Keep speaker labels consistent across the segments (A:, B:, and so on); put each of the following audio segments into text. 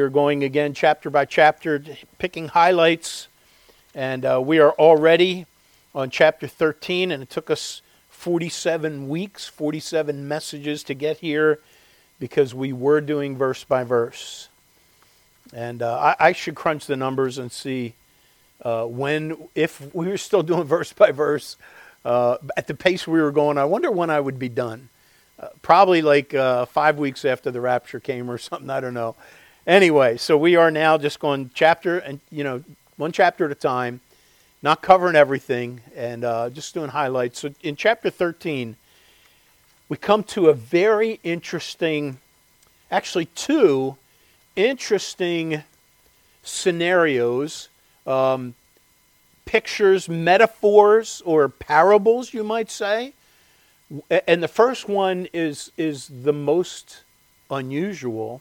A: We're going again chapter by chapter, picking highlights, and uh, we are already on chapter 13, and it took us 47 weeks, 47 messages to get here because we were doing verse by verse. And uh, I, I, should crunch the numbers and see uh, when, if we were still doing verse by verse uh, at the pace we were going, I wonder when I would be done. Uh, probably like uh, five weeks after the rapture came or something, I don't know. Anyway, so we are now just going chapter and you know one chapter at a time, not covering everything, and uh, just doing highlights. So in chapter 13, we come to a very interesting, actually two interesting scenarios, um, pictures, metaphors, or parables, you might say. And the first one is is the most unusual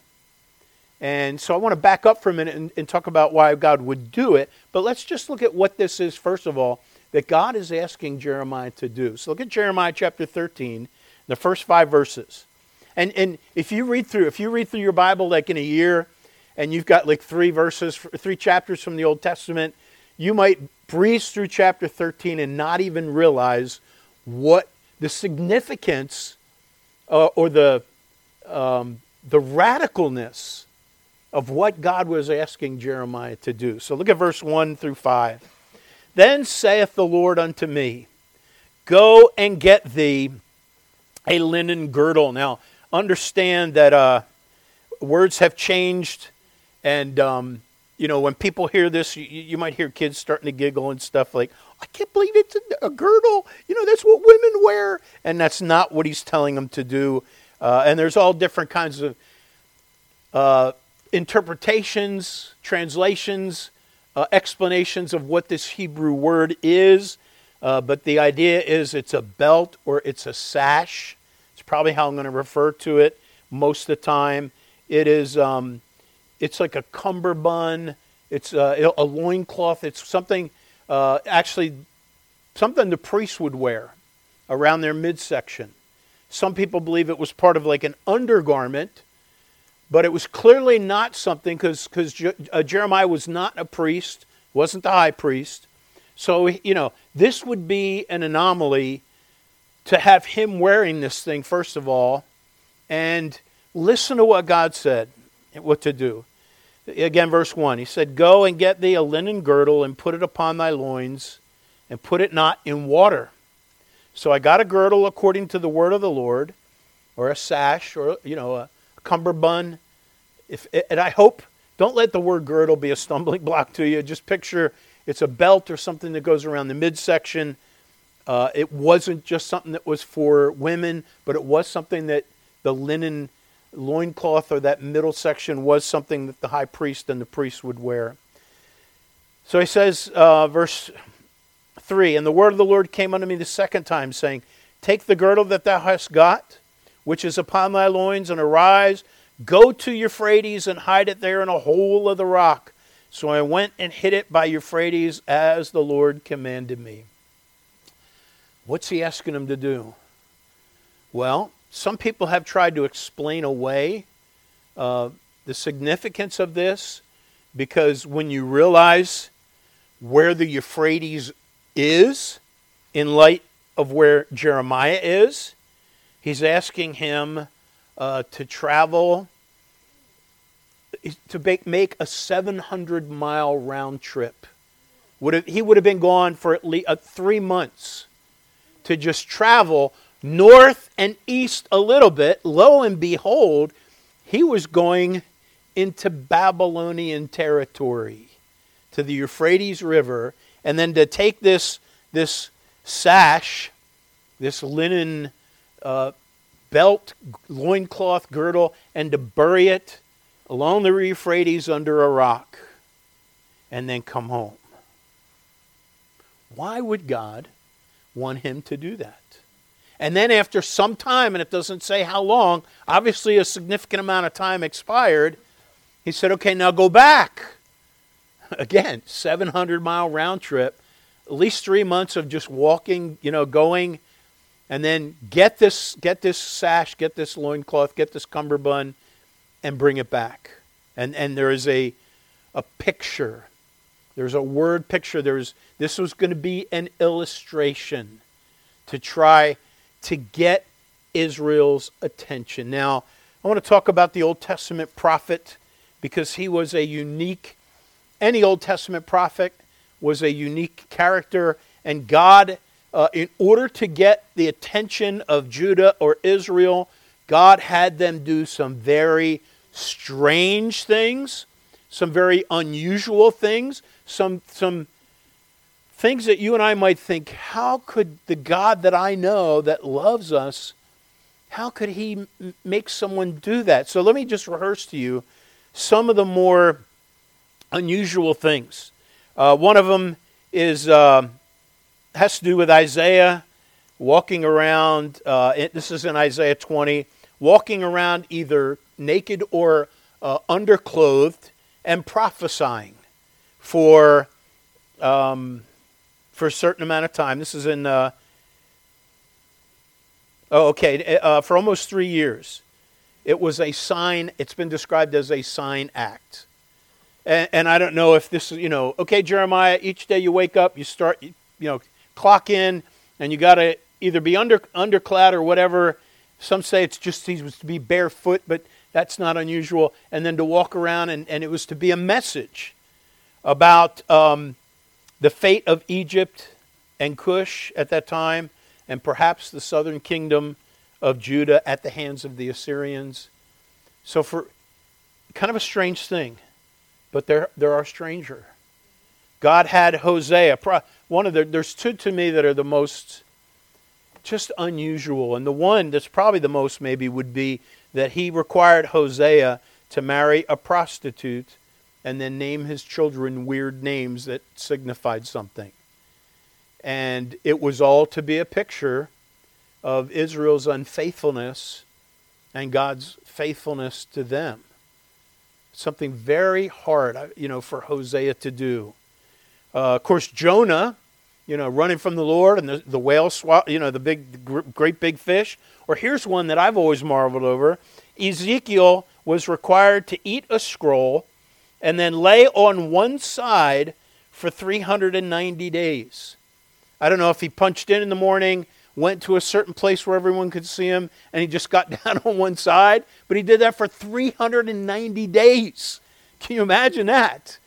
A: and so I want to back up for a minute and, and, talk about why God would do it. But let's just look at what this is, first of all, that God is asking Jeremiah to do. So look at Jeremiah chapter 13, the first five verses. And, and if you read through, if you read through your Bible like in a year, and you've got like three verses, three chapters from the Old Testament, you might breeze through chapter 13 and not even realize what the significance uh, or the, um, the radicalness of what God was asking Jeremiah to do. So look at verse 1 through 5. Then saith the Lord unto me, Go and get thee a linen girdle. Now, understand that uh, words have changed, and um, you know when people hear this, you, you, might hear kids starting to giggle and stuff like, "I can't believe it's a, a, girdle." You know that's what women wear, and that's not what he's telling them to do. Uh, and there's all different kinds of uh, interpretations, translations, uh, explanations of what this Hebrew word is, uh, but the idea is it's a belt or it's a sash. It's probably how I'm going to refer to it most of the time. It is, um, it's like a cummerbund. It's uh, a loincloth. It's something, uh, actually, something the priests would wear around their midsection. Some people believe it was part of like an undergarment but it was clearly not something because Je- uh, Jeremiah was not a priest, wasn't the high priest. So, you know, this would be an anomaly to have him wearing this thing, first of all, and listen to what God said, what to do. Again, verse 1 He said, Go and get thee a linen girdle and put it upon thy loins, and put it not in water. So I got a girdle according to the word of the Lord, or a sash, or, you know, a cummerbund. If, and I hope, don't let the word girdle be a stumbling block to you. Just picture it's a belt or something that goes around the midsection. Uh, it wasn't just something that was for women, but it was something that the linen loincloth or that middle section was something that the high priest and the priest would wear. So he says, uh, verse 3 And the word of the Lord came unto me the second time, saying, Take the girdle that thou hast got which is upon thy loins, and arise, go to Euphrates, and hide it there in a hole of the rock. So I went and hid it by Euphrates as the Lord commanded me. What's he asking him to do? Well, some people have tried to explain away uh, the significance of this because when you realize where the Euphrates is in light of where Jeremiah is, He's asking him uh, to travel, to make, a 700 mile round trip. Would have, he would have been gone for at least uh, three months to just travel north and east a little bit. Lo and behold, he was going into Babylonian territory to the Euphrates River, and then to take this, this sash, this linen uh, belt, loincloth, girdle, and to bury it along the Euphrates under a rock and then come home. Why would God want him to do that? And then, after some time, and it doesn't say how long, obviously a significant amount of time expired, he said, Okay, now go back. Again, 700 mile round trip, at least three months of just walking, you know, going and then get this, get this sash, get this loincloth, get this cummerbund, and bring it back. And, and there is a, a picture. There's a word picture. There's, this was going to be an illustration to try to get Israel's attention. Now, I want to talk about the Old Testament prophet because he was a unique, any Old Testament prophet was a unique character, and God, uh, in order to get the attention of Judah or Israel, God had them do some very strange things, some very unusual things, some, some things that you and I might think, how could the God that I know that loves us, how could he m- make someone do that? So let me just rehearse to you some of the more unusual things. Uh, one of them is uh, has to do with Isaiah walking around. Uh, it, this is in Isaiah 20, walking around either naked or uh, underclothed and prophesying for um, for a certain amount of time. This is in uh, oh, okay, uh, for almost three years. It was a sign. It's been described as a sign act. And, and I don't know if this is, you know, okay, Jeremiah, each day you wake up, you start, you, you know, clock in, and you got to either be under underclad or whatever. Some say it's just he was to be barefoot, but that's not unusual. And then to walk around, and, and it was to be a message about um, the fate of Egypt and Cush at that time, and perhaps the southern kingdom of Judah at the hands of the Assyrians. So, for kind of a strange thing but they're, they're our stranger. God had Hosea. One of the, there's two to me that are the most just unusual. And the one that's probably the most maybe would be that he required Hosea to marry a prostitute and then name his children weird names that signified something. And it was all to be a picture of Israel's unfaithfulness and God's faithfulness to them something very hard, you know, for Hosea to do. Uh, of course, Jonah, you know, running from the Lord and the, the whale, swallow, you know, the big, great big fish. Or here's one that I've always marveled over. Ezekiel was required to eat a scroll and then lay on one side for 390 days. I don't know if he punched in in the morning, went to a certain place where everyone could see him, and he just got down on one side. But he did that for 390 days. Can you imagine that?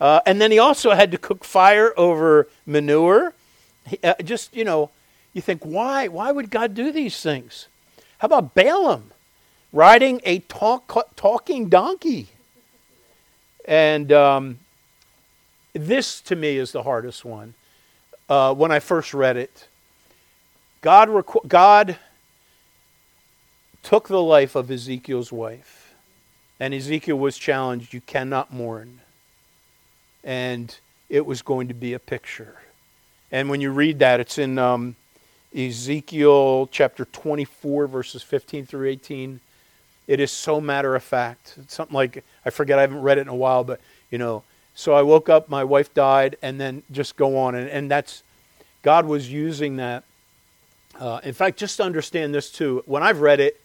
A: Uh, and then he also had to cook fire over manure. He, uh, just, you know, you think, why? Why would God do these things? How about Balaam riding a talk, talking donkey? And um, this, to me, is the hardest one. Uh, when I first read it, God, God took the life of Ezekiel's wife, and Ezekiel was challenged you cannot mourn. And it was going to be a picture. And when you read that, it's in um, Ezekiel chapter 24, verses 15 through 18. It is so matter of fact. It's something like, I forget, I haven't read it in a while, but, you know, so I woke up, my wife died, and then just go on. And, and that's, God was using that uh, in fact, just to understand this too, when I've read it,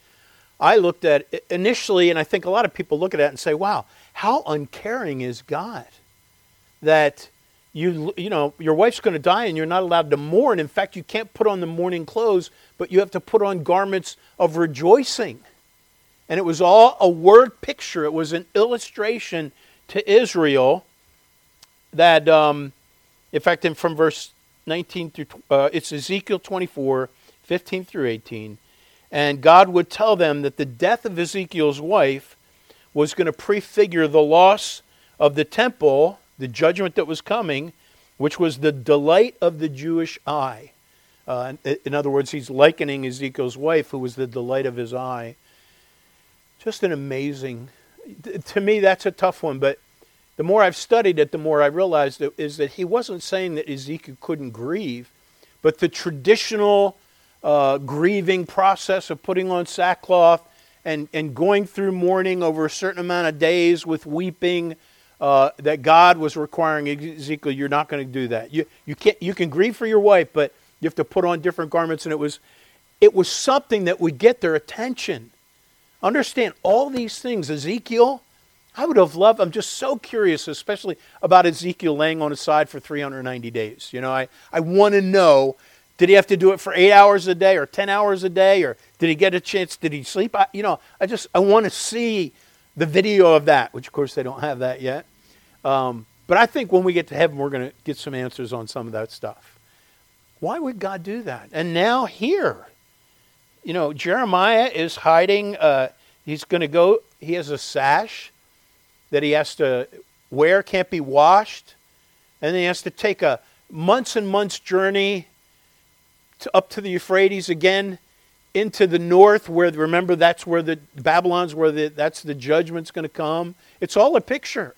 A: I looked at it initially, and I think a lot of people look at it and say, wow, how uncaring is God? That you, you know, your wife's going to die and you're not allowed to mourn. In fact, you can't put on the mourning clothes, but you have to put on garments of rejoicing. And it was all a word picture, it was an illustration to Israel that, um, in fact, in, from verse 19 through, uh, it's Ezekiel 24 15 through 18. And God would tell them that the death of Ezekiel's wife was going to prefigure the loss of the temple, the judgment that was coming, which was the delight of the Jewish eye. Uh, in other words, he's likening Ezekiel's wife, who was the delight of his eye. Just an amazing, to me, that's a tough one, but the more I've studied it, the more I realized that, is that he wasn't saying that Ezekiel couldn't grieve, but the traditional uh, grieving process of putting on sackcloth and, and going through mourning over a certain amount of days with weeping. Uh, that God was requiring Ezekiel, you're not going to do that. You, you, can't, you can grieve for your wife, but you have to put on different garments. And it was, it was something that would get their attention. Understand all these things. Ezekiel I would have loved, I'm just so curious, especially about Ezekiel laying on his side for 390 days. You know, I, I want to know did he have to do it for eight hours a day or 10 hours a day? Or did he get a chance? Did he sleep? I, you know, I just, I want to see the video of that, which of course they don't have that yet. Um, but I think when we get to heaven, we're going to get some answers on some of that stuff. Why would God do that? And now here, you know, Jeremiah is hiding. Uh, he's going to go, he has a sash that he has to wear, can't be washed. And then he has to take a months and months journey to, up to the Euphrates again into the north where remember that's where the Babylon's where the, that's the judgment's going to come. It's all a picture.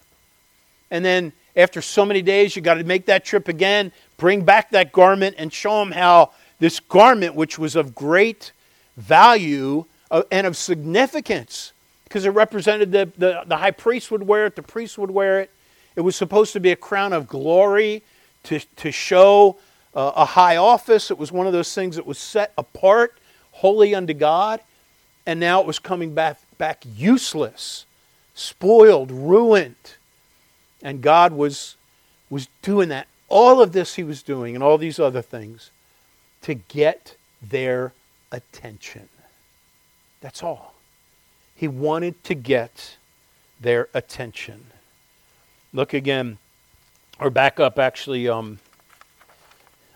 A: And then after so many days you got to make that trip again, bring back that garment and show them how this garment which was of great value uh, and of significance because it represented the, the, the high priest would wear it, the priest would wear it. It was supposed to be a crown of glory to, to show uh, a high office. It was one of those things that was set apart, holy unto God, and now it was coming back, back useless, spoiled, ruined. And God was, was doing that. All of this he was doing, and all these other things, to get their attention. That's all. He wanted to get their attention. Look again, or back up actually, um,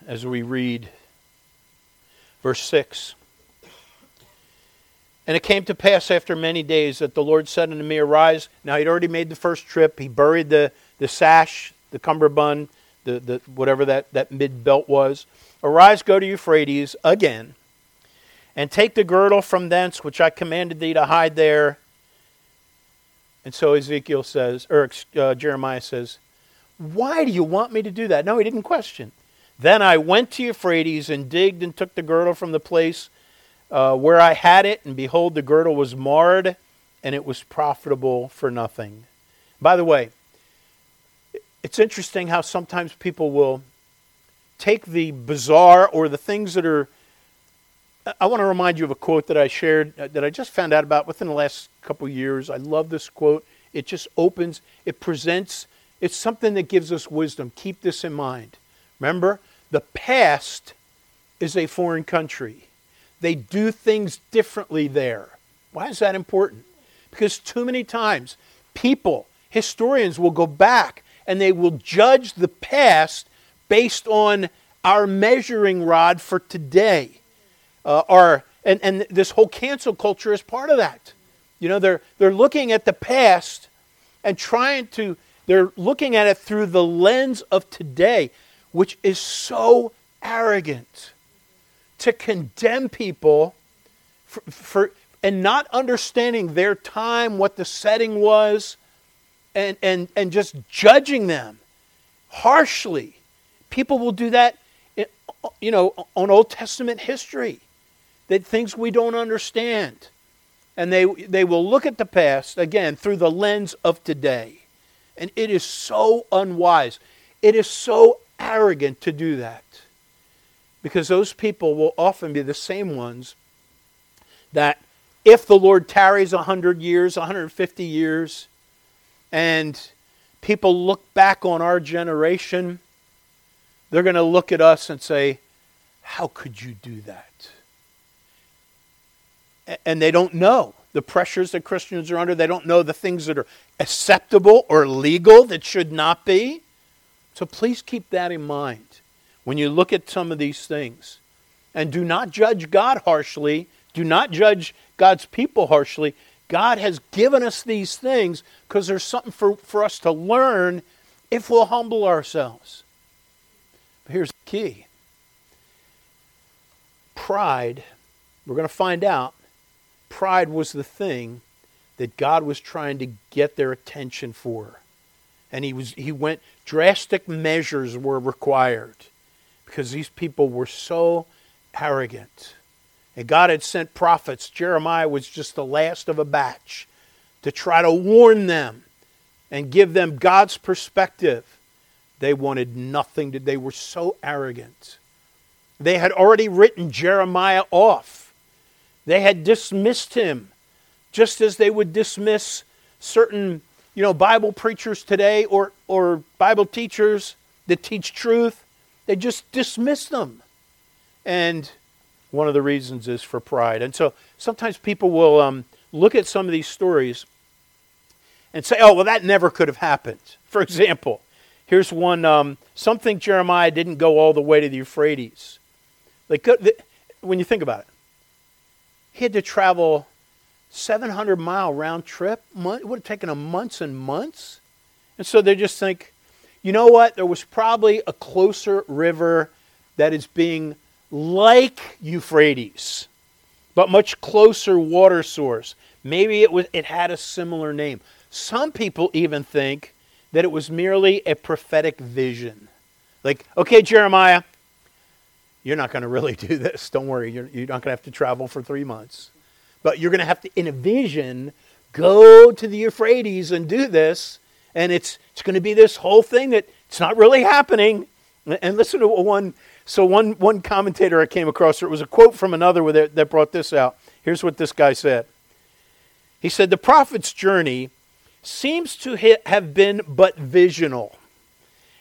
A: as we read verse 6. And it came to pass after many days that the Lord said unto me, Arise. Now he'd already made the first trip. He buried the, the sash, the cummerbund, the, the, whatever that, that mid belt was. Arise, go to Euphrates again, and take the girdle from thence which I commanded thee to hide there. And so Ezekiel says, or uh, Jeremiah says, Why do you want me to do that? No, he didn't question. Then I went to Euphrates and digged and took the girdle from the place uh, where I had it, and behold, the girdle was marred, and it was profitable for nothing. By the way, it's interesting how sometimes people will take the bizarre or the things that are. I want to remind you of a quote that I shared uh, that I just found out about within the last couple years. I love this quote. It just opens, it presents, it's something that gives us wisdom. Keep this in mind. Remember, the past is a foreign country. They do things differently there. Why is that important? Because too many times people, historians, will go back and they will judge the past based on our measuring rod for today. Uh, our, and, and this whole cancel culture is part of that. You know, they're, they're looking at the past and trying to, they're looking at it through the lens of today which is so arrogant to condemn people for, for, and not understanding their time, what the setting was, and, and, and just judging them harshly. People will do that, eh, you know, on Old Testament history, that things we don't understand. And they, they will look at the past, again, through the lens of today. And it is so unwise. It is so arrogant to do that. Because those people will often be the same ones that if the Lord tarries 100 years, 150 years, and people look back on our generation, they're going to look at us and say, How could you do that? And they don't know the pressures that Christians are under. They don't know the things that are acceptable or legal that should not be. So please keep that in mind when you look at some of these things. And do not judge God harshly. Do not judge God's people harshly. God has given us these things because there's something for, for us to learn if we'll humble ourselves. But here's the key pride, we're going to find out, pride was the thing that God was trying to get their attention for. And he, was, he went drastic measures were required because these people were so arrogant. And God had sent prophets. Jeremiah was just the last of a batch to try to warn them and give them God's perspective. They wanted nothing they were so arrogant. They had already written Jeremiah off. They had dismissed him just as they would dismiss certain you know, Bible preachers today or, or Bible teachers that teach truth, they just dismiss them. And one of the reasons is for pride. And so sometimes people will um, look at some of these stories and say, oh, well, that never could have happened. For example, here's one um, something Jeremiah didn't go all the way to the Euphrates. Like, when you think about it, he had to travel 700 mile round trip. It would have taken him months and months. And so they just think, you know what? There was probably a closer river that is being like Euphrates, but much closer water source. Maybe it was it had a similar name. Some people even think that it was merely a prophetic vision. Like, okay, Jeremiah, you're not going to really do this. Don't worry, you're, you're not going to have to travel for three months. But you're going to have to, in a vision, go to the Euphrates and do this. And it's, it's going to be this whole thing that it's not really happening. And listen to one. So one, one commentator I came across, it was a quote from another that, that brought this out. Here's what this guy said. He said, The prophet's journey seems to have been but visional,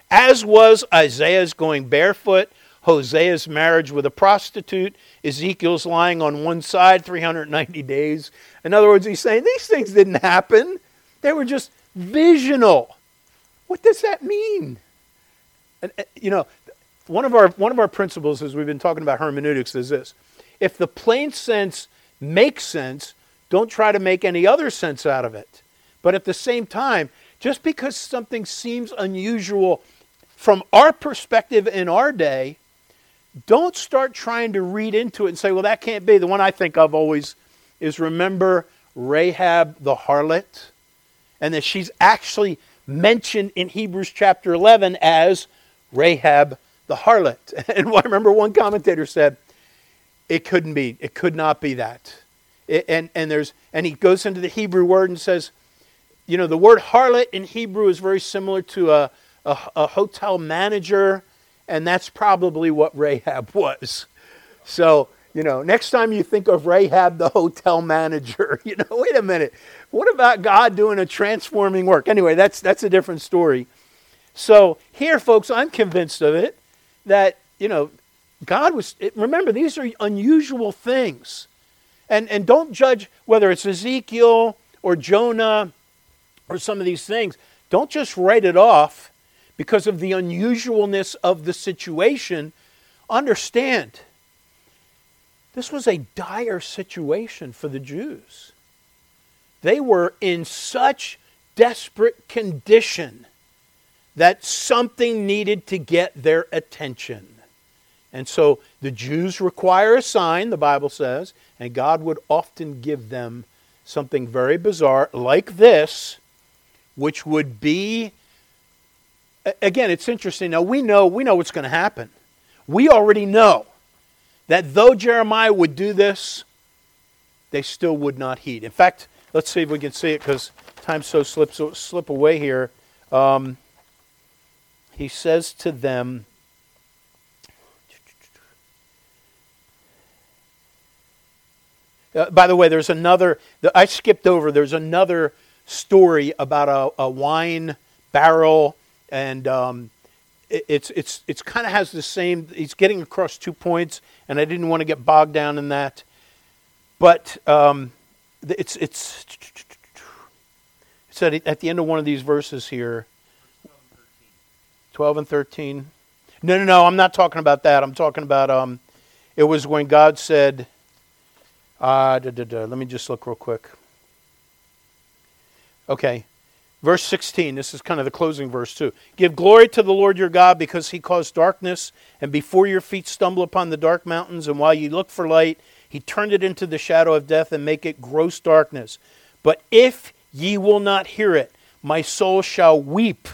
A: as was Isaiah's going barefoot, Hosea's marriage with a prostitute, Ezekiel's lying on one side 390 days. In other words, he's saying these things didn't happen, they were just visional. What does that mean? And, uh, you know, one of our one of our principles as we've been talking about hermeneutics is this. If the plain sense makes sense, don't try to make any other sense out of it. But at the same time, just because something seems unusual from our perspective in our day, don't start trying to read into it and say, well, that can't be. The one I think of always is remember Rahab the harlot? And that she's actually mentioned in Hebrews chapter 11 as Rahab the harlot. And I remember one commentator said, it couldn't be, it could not be that. It, and, and, there's, and he goes into the Hebrew word and says, you know, the word harlot in Hebrew is very similar to a, a, a hotel manager and that's probably what Rahab was. So, you know, next time you think of Rahab, the hotel manager, you know, wait a minute. What about God doing a transforming work? Anyway, that's, that's a different story. So, here, folks, I'm convinced of it that, you know, God was, remember, these are unusual things. And, and don't judge whether it's Ezekiel or Jonah or some of these things. Don't just write it off because of the unusualness of the situation, understand this was a dire situation for the Jews. They were in such desperate condition that something needed to get their attention. And so the Jews require a sign, the Bible says, and God would often give them something very bizarre like this, which would be again, it's interesting. Now we know we know what's going to happen. We already know that though Jeremiah would do this, they still would not heed. In fact, let's see if we can see it because time so slips slip away here. Um, he says to them. Uh, by the way, there's another. I skipped over. There's another story about a, a wine barrel and um, it, it's it's it's kind of has the same. He's getting across two points, and I didn't want to get bogged down in that. But um, it's it's it's at, at the end of one of these verses here. Twelve and thirteen. No, no, no. I'm not talking about that. I'm talking about um, it was when God said. Uh, da, da, da. Let me just look real quick. Okay. Verse 16, this is kind of the closing verse too. Give glory to the Lord your God because he caused darkness, and before your feet stumble upon the dark mountains, and while you look for light, he turned it into the shadow of death and make it gross darkness. But if ye will not hear it, my soul shall weep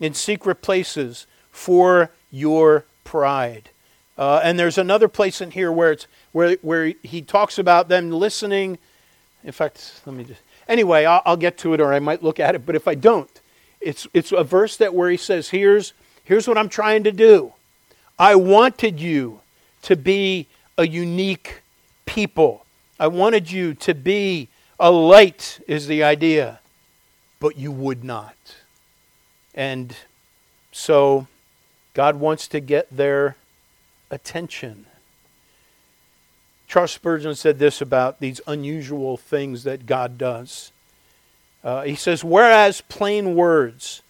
A: in secret places for your pride. Uh, and there's another place in here where it's where where he talks about them listening. In fact, let me just Anyway, I'll, I'll get to it or I might look at it, but if I don't, it's, it's a verse that where he says, here's, here's what I'm trying to do. I wanted you to be a unique people. I wanted you to be a light, is the idea. but you would not. And so God wants to get their attention. Charles Spurgeon said this about these unusual things that God does. Uh, he says, Whereas plain words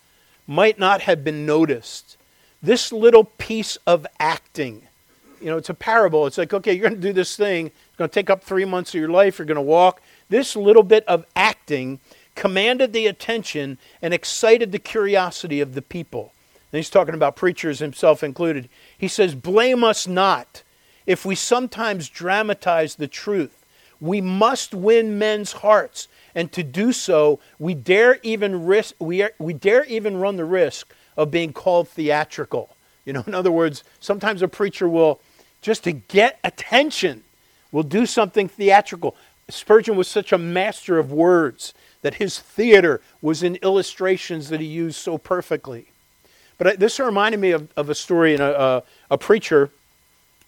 A: might not have been noticed, this little piece of acting, you know, it's a parable. It's like, okay, you're going to do this thing. It's going to take up three months of your life. You're going to walk. This little bit of acting commanded the attention and excited the curiosity of the people. And he's talking about preachers, himself included. He says, Blame us not if we sometimes dramatize the truth. We must win men's hearts, and to do so, we dare even risk we, we dare even run the risk of being called theatrical. You know, in other words, sometimes a preacher will just to get attention will do something theatrical. Spurgeon was such a master of words that his theater was in illustrations that he used so perfectly. But this reminded me of, of a story in a, a, a, preacher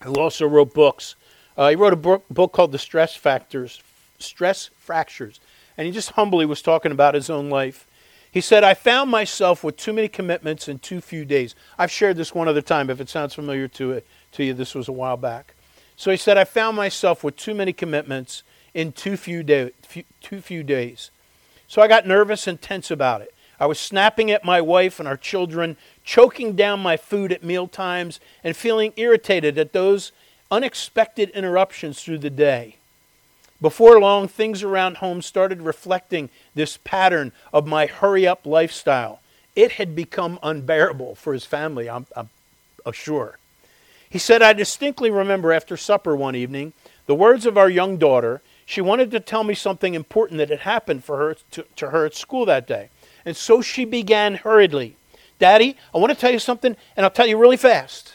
A: who also wrote books. Uh, he wrote a book, book called The Stress Factors, Stress Fractures, and he just humbly was talking about his own life. He said, I found myself with too many commitments in too few days. I've shared this one other time. If it sounds familiar to, it, to you, this was a while back. So he said, I found myself with too many commitments in too few, day, too few days. So I got nervous and tense about it. I was snapping at my wife and our children, choking down my food at meal times, and feeling irritated at those unexpected interruptions through the day. Before long, things around home started reflecting this pattern of my hurry up lifestyle. It had become unbearable for his family, I'm, I'm sure. He said, I distinctly remember after supper one evening the words of our young daughter she wanted to tell me something important that had happened for her to, to her at school that day. And so she began hurriedly, Daddy, I want to tell you something, and I'll tell you really fast.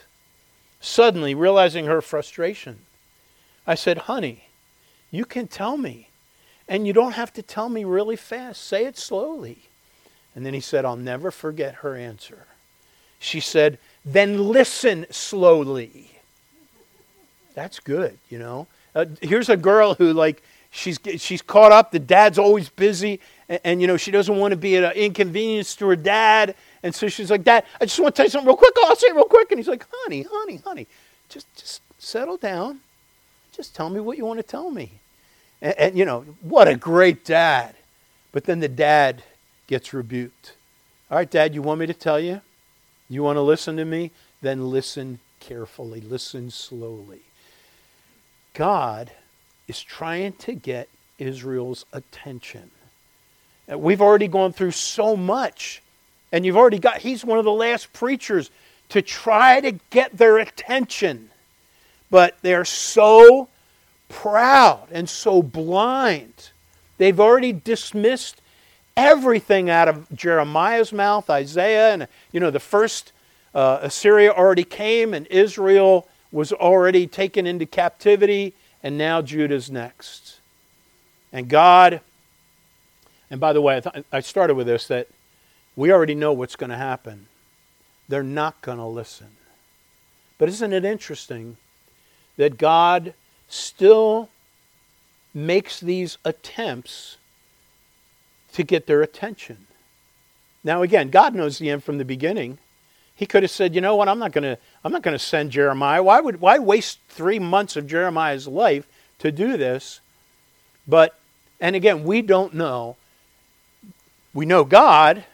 A: Suddenly, realizing her frustration, I said, Honey, you can tell me. And you don't have to tell me really fast. Say it slowly. And then he said, I'll never forget her answer. She said, Then listen slowly. That's good, you know. Uh, here's a girl who like she's she's caught up. The dad's always busy, and, and you know she doesn't want to be an inconvenience to her dad. And so she's like, Dad, I just want to tell you something real quick. Oh, I'll say it real quick. And he's like, Honey, honey, honey, just just settle down. Just tell me what you want to tell me. And, and you know what a great dad. But then the dad gets rebuked. All right, Dad, you want me to tell you? You want to listen to me? Then listen carefully. Listen slowly. God is trying to get Israel's attention. Uh, we've already gone through so much, and you've already got, he's one of the last preachers to try to get their attention. But they're so proud and so blind. They've already dismissed everything out of Jeremiah's mouth, Isaiah, and you know the first uh, Assyria already came, and Israel was already taken into captivity, and now Judah's next. And God, and by the way, I, th- I started with this that we already know what's going to happen. They're not going to listen. But isn't it interesting that God still makes these attempts to get their attention? Now, again, God knows the end from the beginning. He could have said, "You know what? I'm not going to I'm not going to send Jeremiah. Why would why waste 3 months of Jeremiah's life to do this?" But and again, we don't know. We know God.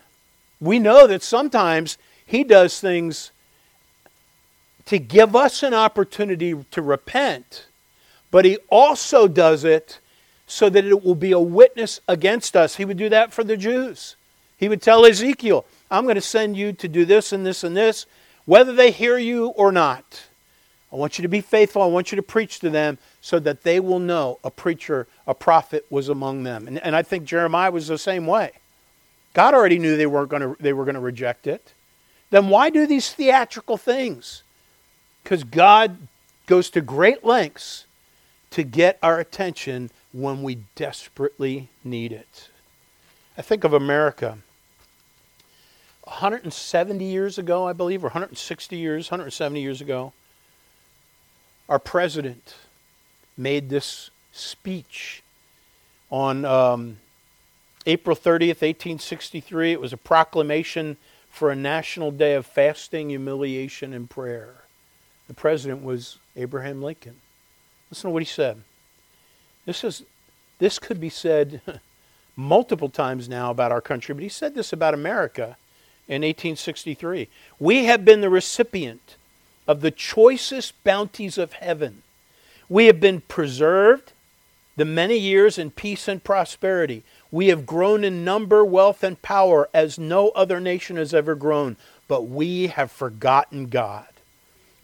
A: We know that sometimes he does things to give us an opportunity to repent, but he also does it so that it will be a witness against us. He would do that for the Jews. He would tell Ezekiel, I'm going to send you to do this and this and this, whether they hear you or not. I want you to be faithful. I want you to preach to them so that they will know a preacher, a prophet was among them. And, and I think Jeremiah was the same way. God already knew they weren't going to, they were going to reject it. Then why do these theatrical things? Because God goes to great lengths to get our attention when we desperately need it. I think of America. 170 years ago, I believe, or 160 years, 170 years ago, our president made this speech on um, April 30th, 1863, it was a proclamation for a national day of fasting, humiliation, and prayer. The president was Abraham Lincoln. Listen to what he said. This, is, this could be said multiple times now about our country, but he said this about America in 1863. We have been the recipient of the choicest bounties of heaven. We have been preserved the many years in peace and prosperity. We have grown in number, wealth, and power as no other nation has ever grown, but we have forgotten God.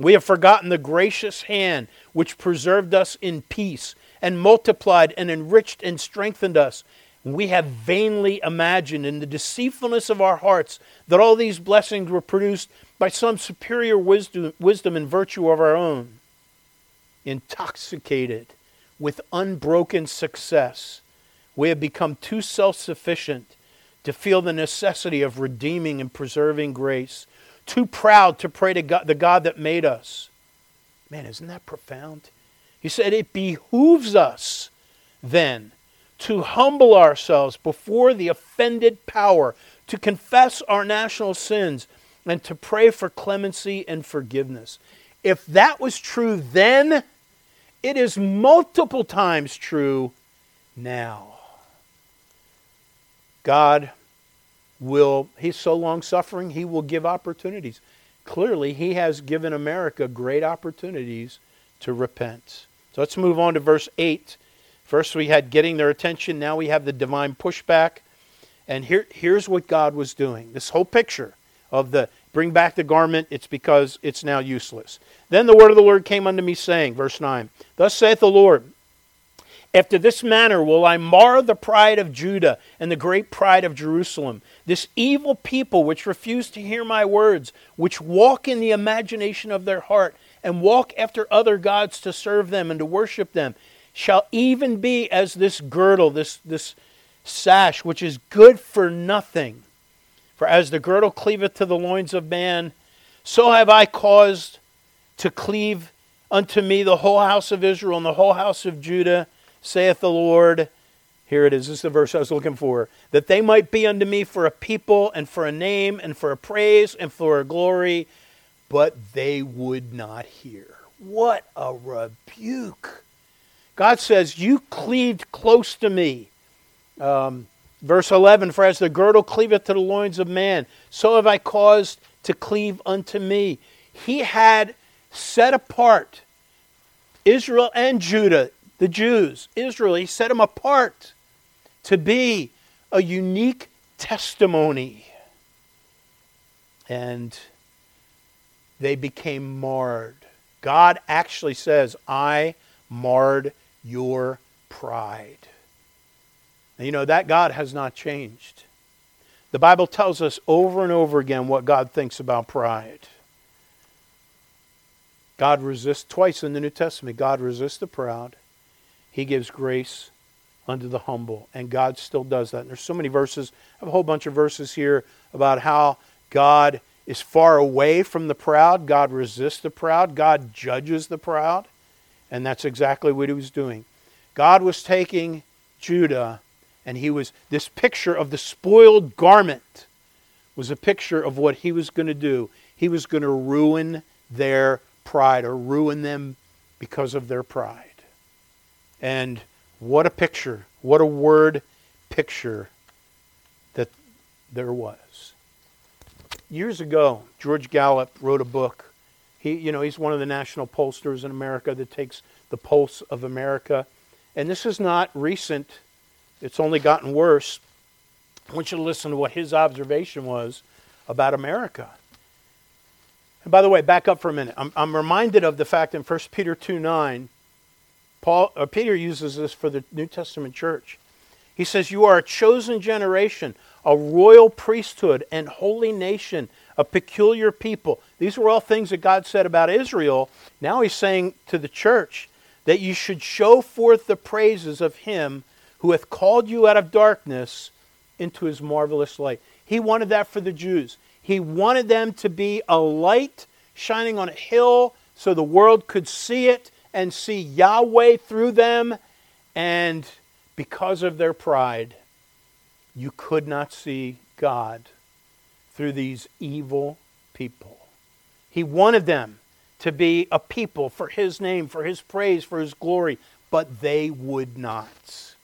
A: We have forgotten the gracious hand which preserved us in peace and multiplied and enriched and strengthened us. We have vainly imagined in the deceitfulness of our hearts that all these blessings were produced by some superior wisdom, wisdom and virtue of our own. Intoxicated with unbroken success, we have become too self sufficient to feel the necessity of redeeming and preserving grace, too proud to pray to God, the God that made us. Man, isn't that profound? He said, It behooves us then to humble ourselves before the offended power, to confess our national sins, and to pray for clemency and forgiveness. If that was true then, it is multiple times true now. God will, He's so long suffering, He will give opportunities. Clearly, He has given America great opportunities to repent. So let's move on to verse 8 First, we had getting their attention. Now we have the divine pushback. And here, here's what God was doing this whole picture of the bring back the garment, it's because it's now useless. Then the word of the Lord came unto me, saying, verse 9, Thus saith the Lord, After this manner will I mar the pride of Judah and the great pride of Jerusalem. This evil people which refuse to hear my words, which walk in the imagination of their heart, and walk after other gods to serve them and to worship them shall even be as this girdle, this, this sash, which is good for nothing. For as the girdle cleaveth to the loins of man, so have I caused to cleave unto me the whole house of Israel and the whole house of Judah, saith the Lord. Here it is. This is the verse I was looking for. That they might be unto me for a people and for a name and for a praise and for a glory, but they would not hear. What a rebuke God says, You cleaved close to me. Um, verse 11 For as the girdle cleaveth to the loins of man, so have I caused to cleave unto me. He had set apart Israel and Judah, the Jews, Israel, he set them apart to be a unique testimony. And they became marred. God actually says, I marred your pride. And you know, that God has not changed. The Bible tells us over and over again what God thinks about pride. God resists, twice in the New Testament, God resists the proud. He gives grace unto the humble. And God still does that. And there's so many verses. I have a whole bunch of verses here about how God is far away from the proud. God resists the proud. God judges the proud. And that's exactly what he was doing. God was taking Judah, and he was, this picture of the spoiled garment was a picture of what he was going to do. He was going to ruin their pride or ruin them because of their pride. And what a picture, what a word picture that there was. Years ago, George Gallup wrote a book he, you know, he's one of the national pollsters in America that takes the pulse of America. And this is not recent, it's only gotten worse. I want you to listen to what his observation was about America. And by the way, back up for a minute. I'm, I'm reminded of the fact in 1 Peter 2 9, Paul, uh, Peter uses this for the New Testament church. He says, You are a chosen generation, a royal priesthood, and holy nation a peculiar people. These were all things that God said about Israel. Now he's saying to the church that you should show forth the praises of him who hath called you out of darkness into his marvelous light. He wanted that for the Jews. He wanted them to be a light shining on a hill so the world could see it and see Yahweh through them. And because of their pride, you could not see God through these evil people. He wanted them to be a people for His name, for His praise, for His glory, but they would not.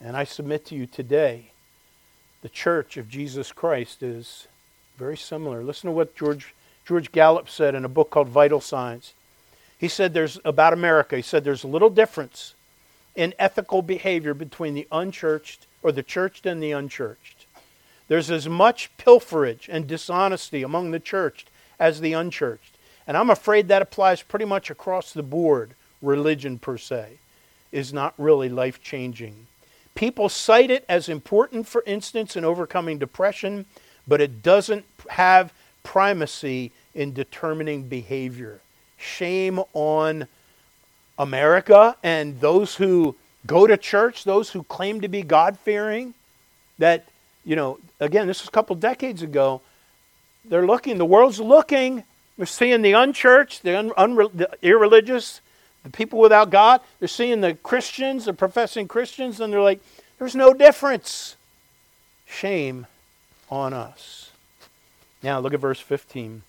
A: And I submit to you today, the church of Jesus Christ is very similar. Listen to what George, George Gallup said in a book called Vital Signs. He said there's about America, he said there's a little difference in ethical behavior between the unchurched or the churched and the unchurched. There's as much pilferage and dishonesty among the churched as the unchurched. And I'm afraid that applies pretty much across the board. Religion, per se, is not really life changing. People cite it as important, for instance, in overcoming depression, but it doesn't have primacy in determining behavior. Shame on America and those who go to church, those who claim to be God fearing, that, you know, again, this was a couple decades ago. They're looking, the world's looking. They're seeing the unchurched, the, un, the irreligious, the people without God. They're seeing the Christians, the professing Christians, and they're like, there's no difference. Shame on us. Now, look at verse 15.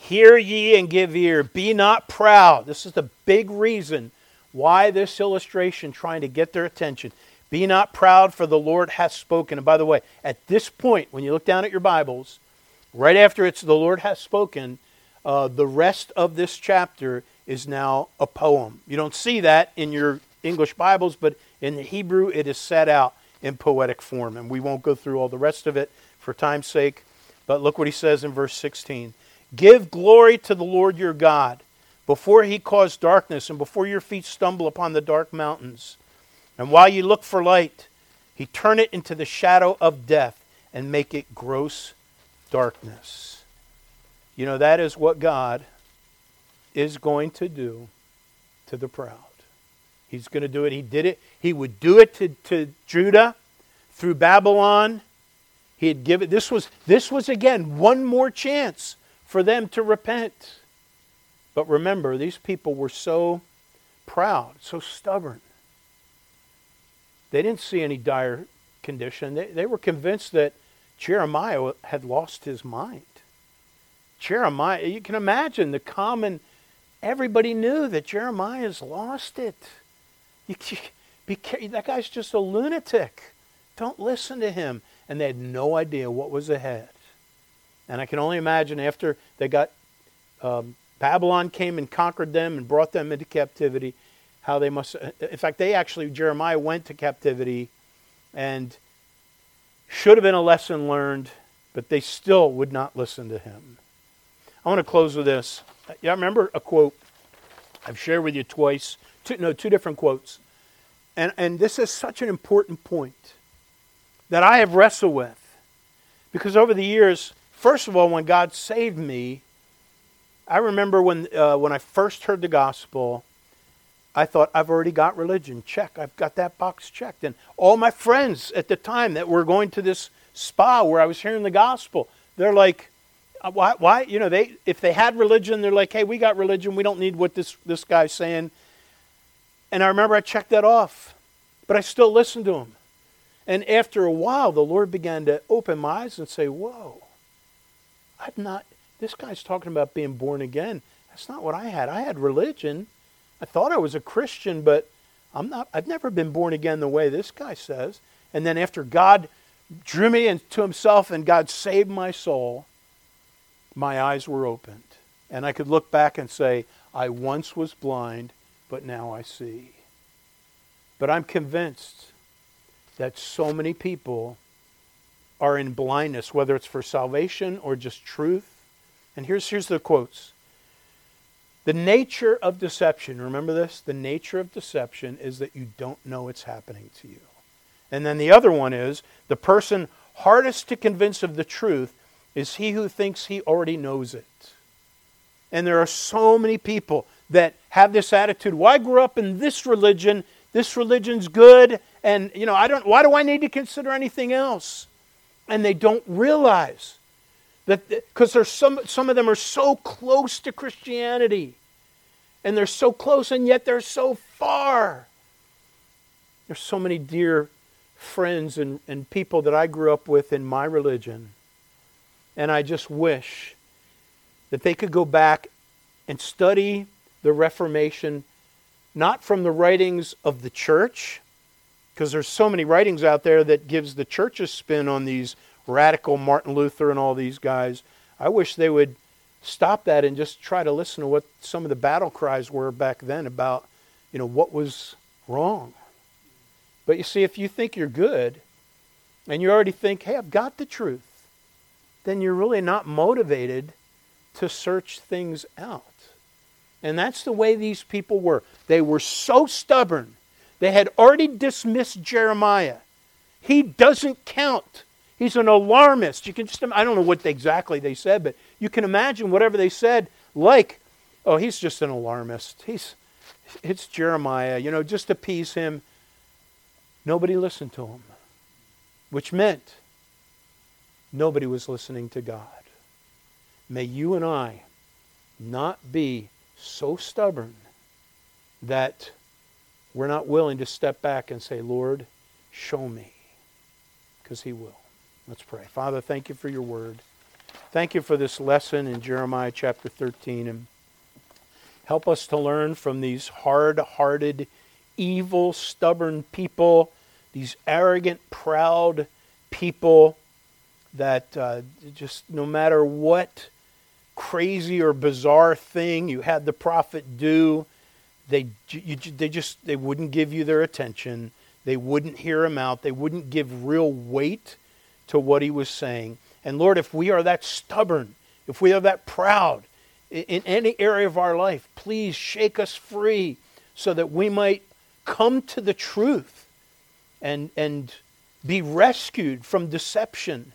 A: Hear ye and give ear. Be not proud. This is the big reason why this illustration, trying to get their attention. Be not proud, for the Lord hath spoken. And by the way, at this point, when you look down at your Bibles, right after it's the Lord hath spoken, uh, the rest of this chapter is now a poem. You don't see that in your English Bibles, but in the Hebrew, it is set out in poetic form. And we won't go through all the rest of it for time's sake. But look what he says in verse 16 Give glory to the Lord your God before he cause darkness and before your feet stumble upon the dark mountains. And while you look for light, he turn it into the shadow of death and make it gross darkness. You know, that is what God is going to do to the proud. He's going to do it. He did it. He would do it to, to Judah through Babylon. He had given this was this was again one more chance for them to repent. But remember, these people were so proud, so stubborn. They didn't see any dire condition. They, they were convinced that Jeremiah had lost his mind. Jeremiah, you can imagine the common, everybody knew that Jeremiah's lost it. You, be, that guy's just a lunatic. Don't listen to him. And they had no idea what was ahead. And I can only imagine after they got um, Babylon came and conquered them and brought them into captivity, how they must. In fact, they actually Jeremiah went to captivity, and should have been a lesson learned, but they still would not listen to him. I want to close with this. Yeah, I remember a quote I've shared with you twice. Two, no, two different quotes, and and this is such an important point that I have wrestled with, because over the years First of all, when God saved me, I remember when, uh, when I first heard the gospel, I thought, I've already got religion. Check. I've got that box checked. And all my friends at the time that were going to this spa where I was hearing the gospel, they're like, uh, why, why? You know, they if they had religion, they're like, hey, we got religion. We don't need what this, this guy's saying. And I remember I checked that off, but I still listened to him. And after a while, the Lord began to open my eyes and say, whoa I'm not, this guy's talking about being born again. That's not what I had. I had religion. I thought I was a Christian, but I'm not, I've never been born again the way this guy says. And then after God drew me into himself and God saved my soul, my eyes were opened. And I could look back and say, I once was blind, but now I see. But I'm convinced that so many people are in blindness, whether it's for salvation or just truth. And here's, here's the quotes. The nature of deception, remember this? The nature of deception is that you don't know it's happening to you. And then the other one is the person hardest to convince of the truth is he who thinks he already knows it. And there are so many people that have this attitude. Well, I grew up in this religion. This religion's good. And, you know, I don't, why do I need to consider anything else? And they don't realize that because there's some some of them are so close to Christianity and they're so close and yet they're so far. There's so many dear friends and, and people that I grew up with in my religion. And I just wish that they could go back and study the Reformation not from the writings of the church, because there's so many writings out there that gives the church's spin on these radical Martin Luther and all these guys. I wish they would stop that and just try to listen to what some of the battle cries were back then about, you know, what was wrong. But you see, if you think you're good and you already think, hey, I've got the truth, then you're really not motivated to search things out. And that's the way these people were. They were so stubborn. They had already dismissed Jeremiah. He doesn't count. He's an alarmist. You can just I don't know what exactly they said, but you can imagine whatever they said like, oh, he's just an alarmist. He's it's Jeremiah, you know, just appease him. Nobody listened to him, which meant nobody was listening to God. May you and I not be so stubborn that we're not willing to step back and say, Lord, show me. Because He will. Let's pray. Father, thank you for your word. Thank you for this lesson in Jeremiah chapter 13. And help us to learn from these hard hearted, evil, stubborn people, these arrogant, proud people that uh, just no matter what crazy or bizarre thing you had the prophet do, they, you, they just they wouldn't give you their attention. They wouldn't hear him out. They wouldn't give real weight to what he was saying. And Lord, if we are that stubborn, if we are that proud in, in any area of our life, please shake us free so that we might come to the truth and, and be rescued from deception.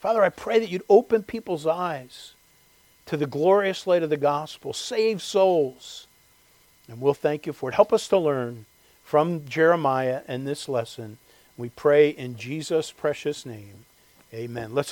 A: Father, I pray that you'd open people's eyes to the glorious light of the gospel, save souls. And we'll thank you for it. Help us to learn from Jeremiah and this lesson. We pray in Jesus' precious name. Amen. Let's